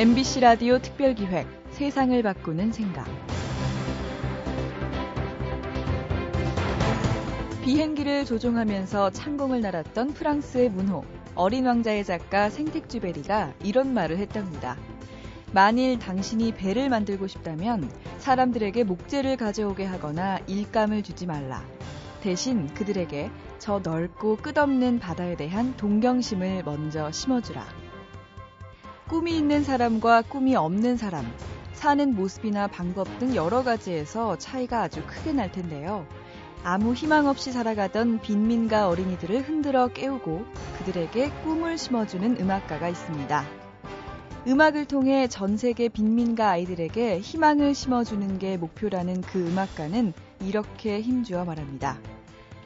MBC 라디오 특별기획 세상을 바꾸는 생각. 비행기를 조종하면서 창공을 날았던 프랑스의 문호, 어린 왕자의 작가 생텍쥐 베리가 이런 말을 했답니다. 만일 당신이 배를 만들고 싶다면 사람들에게 목재를 가져오게 하거나 일감을 주지 말라. 대신 그들에게 저 넓고 끝없는 바다에 대한 동경심을 먼저 심어주라. 꿈이 있는 사람과 꿈이 없는 사람, 사는 모습이나 방법 등 여러 가지에서 차이가 아주 크게 날 텐데요. 아무 희망 없이 살아가던 빈민가 어린이들을 흔들어 깨우고 그들에게 꿈을 심어주는 음악가가 있습니다. 음악을 통해 전 세계 빈민가 아이들에게 희망을 심어주는 게 목표라는 그 음악가는 이렇게 힘주어 말합니다.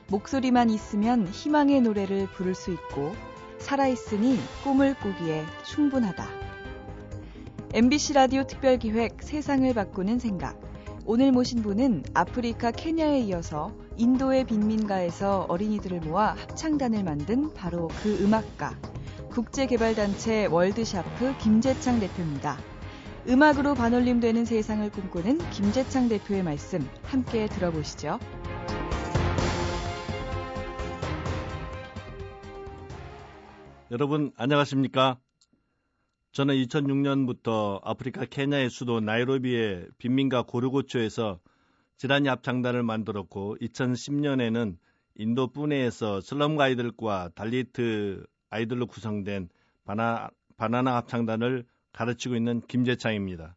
목소리만 있으면 희망의 노래를 부를 수 있고 살아있으니 꿈을 꾸기에 충분하다. MBC 라디오 특별기획 세상을 바꾸는 생각. 오늘 모신 분은 아프리카 케냐에 이어서 인도의 빈민가에서 어린이들을 모아 합창단을 만든 바로 그 음악가. 국제개발단체 월드샤프 김재창 대표입니다. 음악으로 반올림되는 세상을 꿈꾸는 김재창 대표의 말씀 함께 들어보시죠. 여러분 안녕하십니까? 저는 2006년부터 아프리카 케냐의 수도 나이로비의 빈민가 고르고초에서 지라니 합창단을 만들었고 2010년에는 인도 뿌네에서 슬럼 가이들과 달리트 아이들로 구성된 바나, 바나나 합창단을 가르치고 있는 김재창입니다.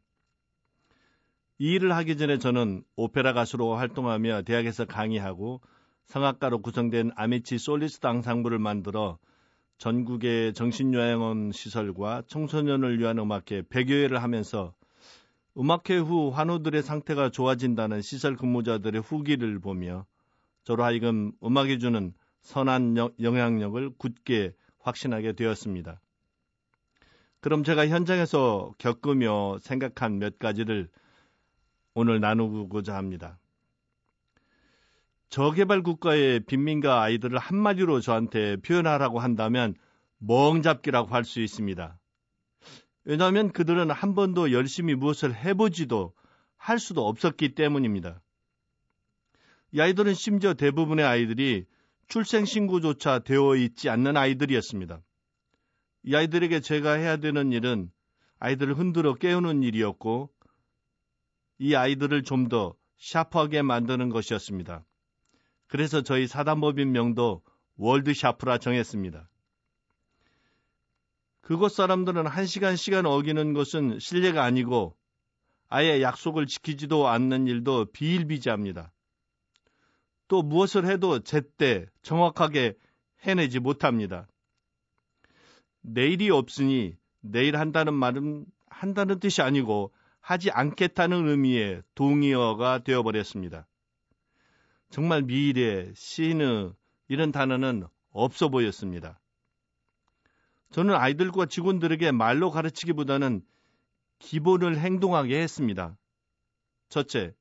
이 일을 하기 전에 저는 오페라 가수로 활동하며 대학에서 강의하고 성악가로 구성된 아미치 솔리스트 앙상블을 만들어 전국의 정신요양원 시설과 청소년을 위한 음악회 100여 회를 하면서 음악회 후 환우들의 상태가 좋아진다는 시설 근무자들의 후기를 보며 저로 하여금 음악이 주는 선한 영향력을 굳게 확신하게 되었습니다. 그럼 제가 현장에서 겪으며 생각한 몇 가지를 오늘 나누고자 합니다. 저개발 국가의 빈민가 아이들을 한마디로 저한테 표현하라고 한다면 멍잡기라고 할 수 있습니다. 왜냐하면 그들은 한 번도 열심히 무엇을 해보지도 할 수도 없었기 때문입니다. 이 아이들은 심지어 대부분의 아이들이 출생신고조차 되어 있지 않는 아이들이었습니다. 이 아이들에게 제가 해야 되는 일은 아이들을 흔들어 깨우는 일이었고, 이 아이들을 좀 더 샤프하게 만드는 것이었습니다. 그래서 저희 사단법인 명도 월드샤프라 정했습니다. 그곳 사람들은 한 시간 시간 어기는 것은 실례가 아니고 아예 약속을 지키지도 않는 일도 비일비재합니다. 또 무엇을 해도 제때 정확하게 해내지 못합니다. 내일이 없으니 내일 한다는 말은 한다는 뜻이 아니고 하지 않겠다는 의미의 동의어가 되어버렸습니다. 정말 미래, 시느 이런 단어는 없어 보였습니다. 저는 아이들과 직원들에게 말로 가르치기보다는 기본을 행동하게 했습니다. 첫째,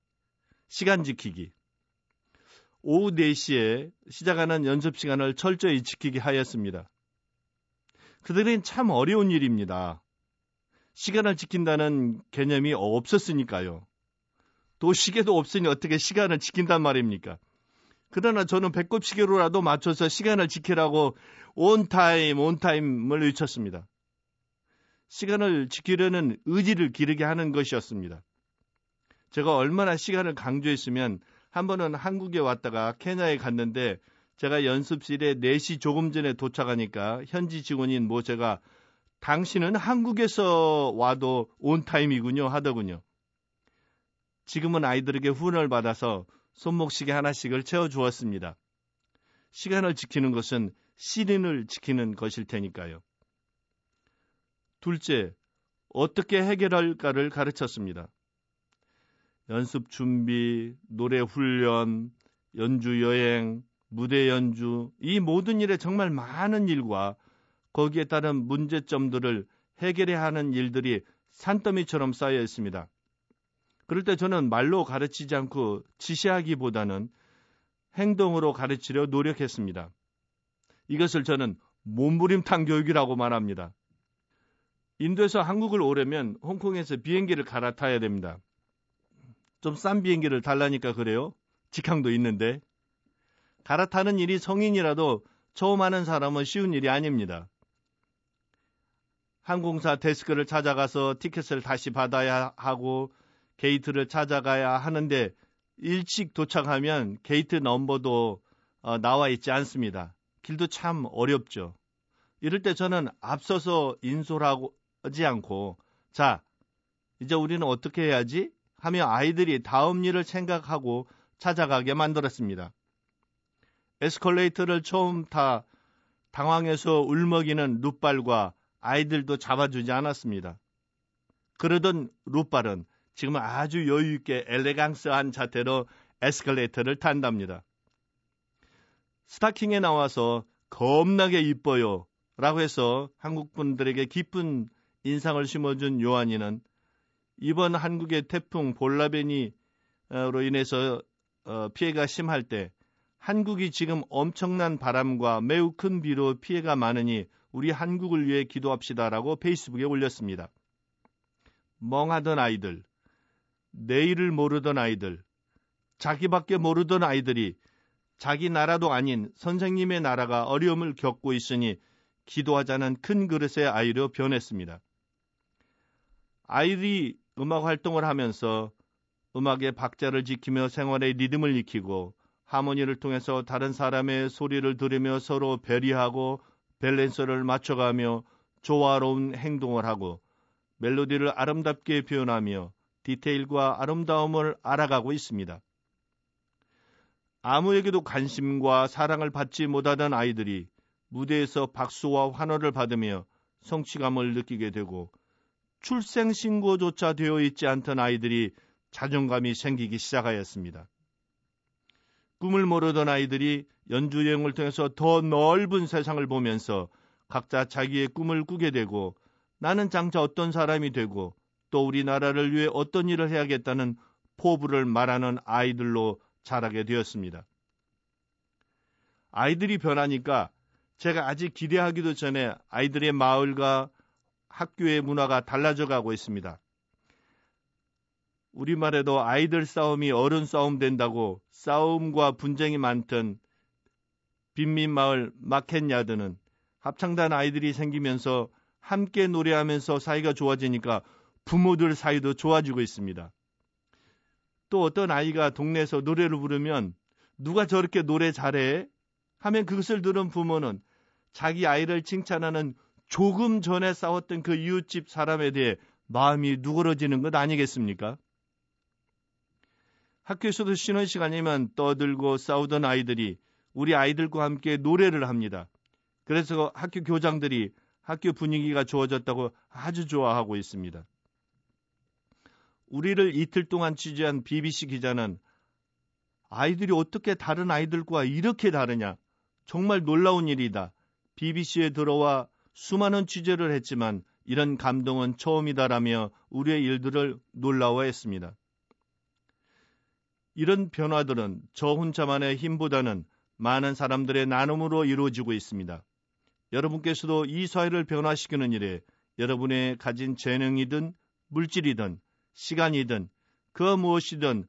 시간 지키기. 오후 4시에 시작하는 연습 시간을 철저히 지키게 하였습니다. 그들은 참 어려운 일입니다. 시간을 지킨다는 개념이 없었으니까요. 또 시계도 없으니 어떻게 시간을 지킨단 말입니까? 그러나 저는 배꼽 시계로라도 맞춰서 시간을 지키라고 온타임, 온타임을 외쳤습니다. 시간을 지키려는 의지를 기르게 하는 것이었습니다. 제가 얼마나 시간을 강조했으면 한 번은 한국에 왔다가 케냐에 갔는데 제가 연습실에 4시 조금 전에 도착하니까 현지 직원인 뭐 제가 당신은 한국에서 와도 온타임이군요 하더군요. 지금은 아이들에게 후원을 받아서 손목시계 하나씩을 채워주었습니다. 시간을 지키는 것은 시린을 지키는 것일 테니까요. 둘째, 어떻게 해결할까를 가르쳤습니다. 연습 준비, 노래 훈련, 연주 여행, 무대 연주, 이 모든 일에 정말 많은 일과 거기에 따른 문제점들을 해결해야 하는 일들이 산더미처럼 쌓여 있습니다. 그럴 때 저는 말로 가르치지 않고 지시하기보다는 행동으로 가르치려 노력했습니다. 이것을 저는 몸부림탕 교육이라고 말합니다. 인도에서 한국을 오려면 홍콩에서 비행기를 갈아타야 됩니다. 좀 싼 비행기를 달라니까 그래요? 직항도 있는데. 갈아타는 일이 성인이라도 처음 하는 사람은 쉬운 일이 아닙니다. 항공사 데스크를 찾아가서 티켓을 다시 받아야 하고 게이트를 찾아가야 하는데 일찍 도착하면 게이트 넘버도 어, 나와 있지 않습니다. 길도 참 어렵죠. 이럴 때 저는 앞서서 인솔하지 않고 자 이제 우리는 어떻게 해야지 하며 아이들이 다음 일을 생각하고 찾아가게 만들었습니다. 에스컬레이터를 처음 타 당황해서 울먹이는 룻발과 아이들도 잡아주지 않았습니다. 그러던 룻발은 지금 아주 여유있게 엘레강스한 자태로 에스컬레이터를 탄답니다. 스타킹에 나와서 겁나게 이뻐요. 라고 해서 한국 분들에게 기쁜 인상을 심어준 요한이는 이번 한국의 태풍 볼라베니로 인해서 어, 피해가 심할 때 한국이 지금 엄청난 바람과 매우 큰 비로 피해가 많으니 우리 한국을 위해 기도합시다라고 페이스북에 올렸습니다. 멍하던 아이들, 내일을 모르던 아이들, 자기밖에 모르던 아이들이 자기 나라도 아닌 선생님의 나라가 어려움을 겪고 있으니 기도하자는 큰 그릇의 아이로 변했습니다. 아이들이 음악 활동을 하면서 음악의 박자를 지키며 생활의 리듬을 익히고 하모니를 통해서 다른 사람의 소리를 들으며 서로 배려하고 밸런스를 맞춰가며 조화로운 행동을 하고 멜로디를 아름답게 표현하며 디테일과 아름다움을 알아가고 있습니다. 아무에게도 관심과 사랑을 받지 못하던 아이들이 무대에서 박수와 환호를 받으며 성취감을 느끼게 되고 출생신고조차 되어 있지 않던 아이들이 자존감이 생기기 시작하였습니다. 꿈을 모르던 아이들이 연주여행을 통해서 더 넓은 세상을 보면서 각자 자기의 꿈을 꾸게 되고 나는 장차 어떤 사람이 되고 또 우리나라를 위해 어떤 일을 해야겠다는 포부를 말하는 아이들로 자라게 되었습니다. 아이들이 변하니까 제가 아직 기대하기도 전에 아이들의 마을과 학교의 문화가 달라져 가고 있습니다. 우리말에도 아이들 싸움이 어른 싸움 된다고 싸움과 분쟁이 많던 빈민 마을 마켓야드는 합창단 아이들이 생기면서 함께 노래하면서 사이가 좋아지니까 부모들 사이도 좋아지고 있습니다. 또 어떤 아이가 동네에서 노래를 부르면 누가 저렇게 노래 잘해? 하면 그것을 들은 부모는 자기 아이를 칭찬하는 조금 전에 싸웠던 그 이웃집 사람에 대해 마음이 누그러지는 것 아니겠습니까? 학교에서도 쉬는 시간이면 떠들고 싸우던 아이들이 우리 아이들과 함께 노래를 합니다. 그래서 학교 교장들이 학교 분위기가 좋아졌다고 아주 좋아하고 있습니다. 우리를 이틀 동안 취재한 BBC 기자는 아이들이 어떻게 다른 아이들과 이렇게 다르냐? 정말 놀라운 일이다. BBC에 들어와 수많은 취재를 했지만 이런 감동은 처음이다라며 우리의 일들을 놀라워했습니다. 이런 변화들은 저 혼자만의 힘보다는 많은 사람들의 나눔으로 이루어지고 있습니다. 여러분께서도 이 사회를 변화시키는 일에 여러분의 가진 재능이든 물질이든 시간이든 그 무엇이든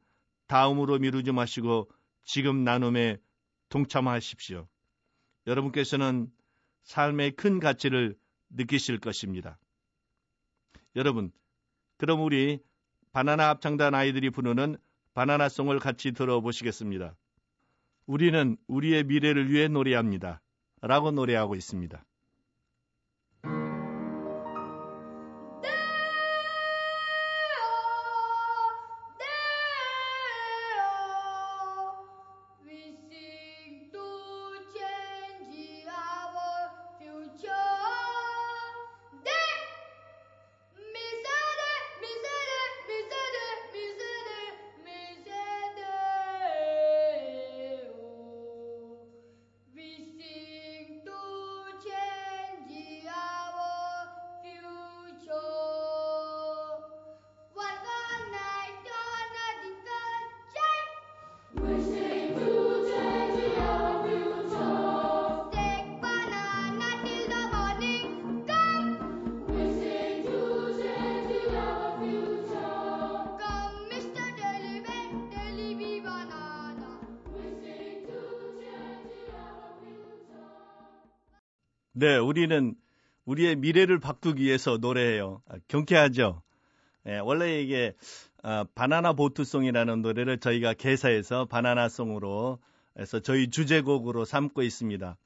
다음으로 미루지 마시고 지금 나눔에 동참하십시오. 여러분께서는 삶의 큰 가치를 느끼실 것입니다. 여러분, 그럼 우리 바나나 합창단 아이들이 부르는 바나나송을 같이 들어보시겠습니다. 우리는 우리의 미래를 위해 노래합니다. 라고 노래하고 있습니다. 네, 우리는 우리의 미래를 바꾸기 위해서 노래해요. 아, 경쾌하죠? 네, 원래 이게 아, 바나나 보트송이라는 노래를 저희가 개사해서 바나나송으로 해서 저희 주제곡으로 삼고 있습니다.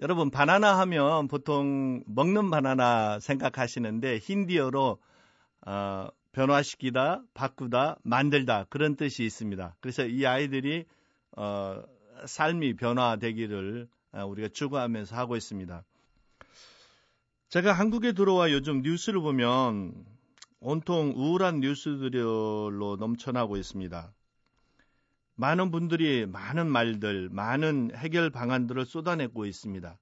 여러분 바나나 하면 보통 먹는 바나나 생각하시는데 힌디어로 어, 변화시키다, 바꾸다, 만들다 그런 뜻이 있습니다. 그래서 이 아이들이 어, 삶이 변화되기를 어, 우리가 추구하면서 하고 있습니다. 제가 한국에 들어와 요즘 뉴스를 보면 온통 우울한 뉴스들로 넘쳐나고 있습니다. 많은 분들이 많은 말들, 많은 해결 방안들을 쏟아내고 있습니다.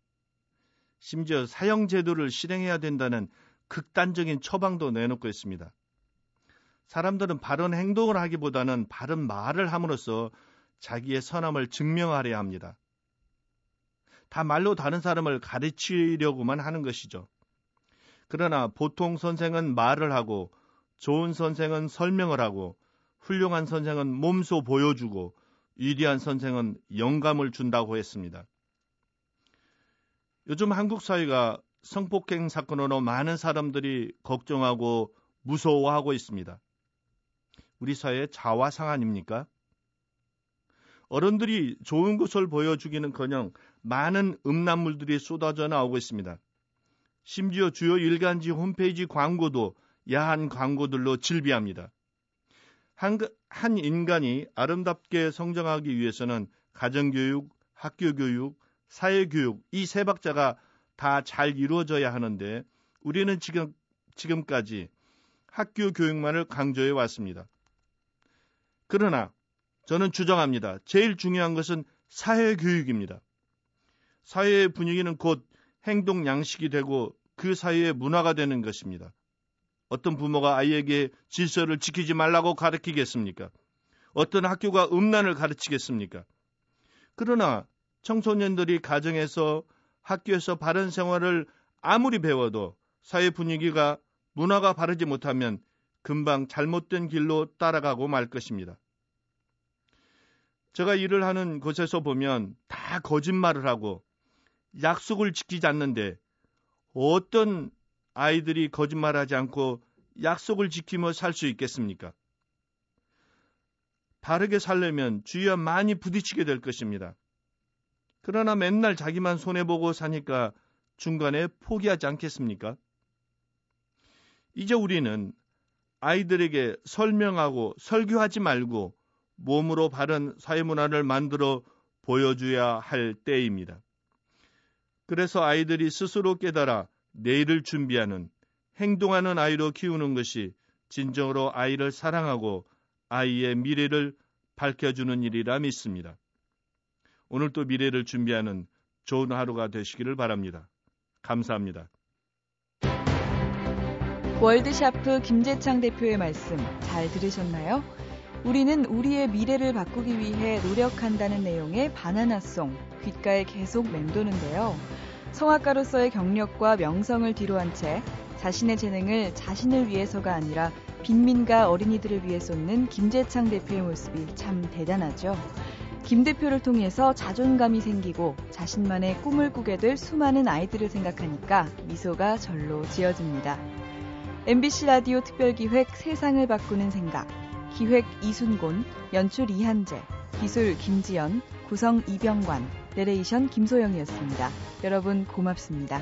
심지어 사형제도를 실행해야 된다는 극단적인 처방도 내놓고 있습니다. 사람들은 바른 행동을 하기보다는 바른 말을 함으로써 자기의 선함을 증명하려 합니다. 다 말로 다른 사람을 가르치려고만 하는 것이죠. 그러나 보통 선생은 말을 하고 좋은 선생은 설명을 하고 훌륭한 선생은 몸소 보여주고 위대한 선생은 영감을 준다고 했습니다. 요즘 한국 사회가 성폭행 사건으로 많은 사람들이 걱정하고 무서워하고 있습니다. 우리 사회의 자화상 아닙니까? 어른들이 좋은 것을 보여주기는커녕 많은 음란물들이 쏟아져 나오고 있습니다. 심지어 주요 일간지 홈페이지 광고도 야한 광고들로 질비합니다. 한, 한 인간이 아름답게 성장하기 위해서는 가정교육, 학교교육, 사회교육 이 세 박자가 다 잘 이루어져야 하는데 우리는 지금 지금까지 학교 교육만을 강조해 왔습니다. 그러나 저는 주장합니다. 제일 중요한 것은 사회 교육입니다. 사회의 분위기는 곧 행동 양식이 되고 그 사회의 문화가 되는 것입니다. 어떤 부모가 아이에게 질서를 지키지 말라고 가르치겠습니까? 어떤 학교가 음란을 가르치겠습니까? 그러나 청소년들이 가정에서 학교에서 바른 생활을 아무리 배워도 사회 분위기가 문화가 바르지 못하면 금방 잘못된 길로 따라가고 말 것입니다. 제가 일을 하는 곳에서 보면 다 거짓말을 하고 약속을 지키지 않는데 어떤 아이들이 거짓말하지 않고 약속을 지키며 살 수 있겠습니까? 바르게 살려면 주위와 많이 부딪히게 될 것입니다. 그러나 맨날 자기만 손해보고 사니까 중간에 포기하지 않겠습니까? 이제 우리는 아이들에게 설명하고 설교하지 말고 몸으로 바른 사회문화를 만들어 보여줘야 할 때입니다. 그래서 아이들이 스스로 깨달아 내일을 준비하는 행동하는 아이로 키우는 것이 진정으로 아이를 사랑하고 아이의 미래를 밝혀주는 일이라 믿습니다. 오늘 또 미래를 준비하는 좋은 하루가 되시기를 바랍니다. 감사합니다. 월드샤프 김재창 대표의 말씀 잘 들으셨나요? 우리는 우리의 미래를 바꾸기 위해 노력한다는 내용의 바나나송 귓가에 계속 맴도는데요. 성악가로서의 경력과 명성을 뒤로한 채 자신의 재능을 자신을 위해서가 아니라 빈민가 어린이들을 위해 쏟는 김재창 대표의 모습이 참 대단하죠. 김 대표를 통해서 자존감이 생기고 자신만의 꿈을 꾸게 될 수많은 아이들을 생각하니까 미소가 절로 지어집니다. MBC 라디오 특별기획 세상을 바꾸는 생각 기획 이순곤, 연출 이한재, 기술 김지연, 구성 이병관, 내레이션 김소영이었습니다. 여러분 고맙습니다.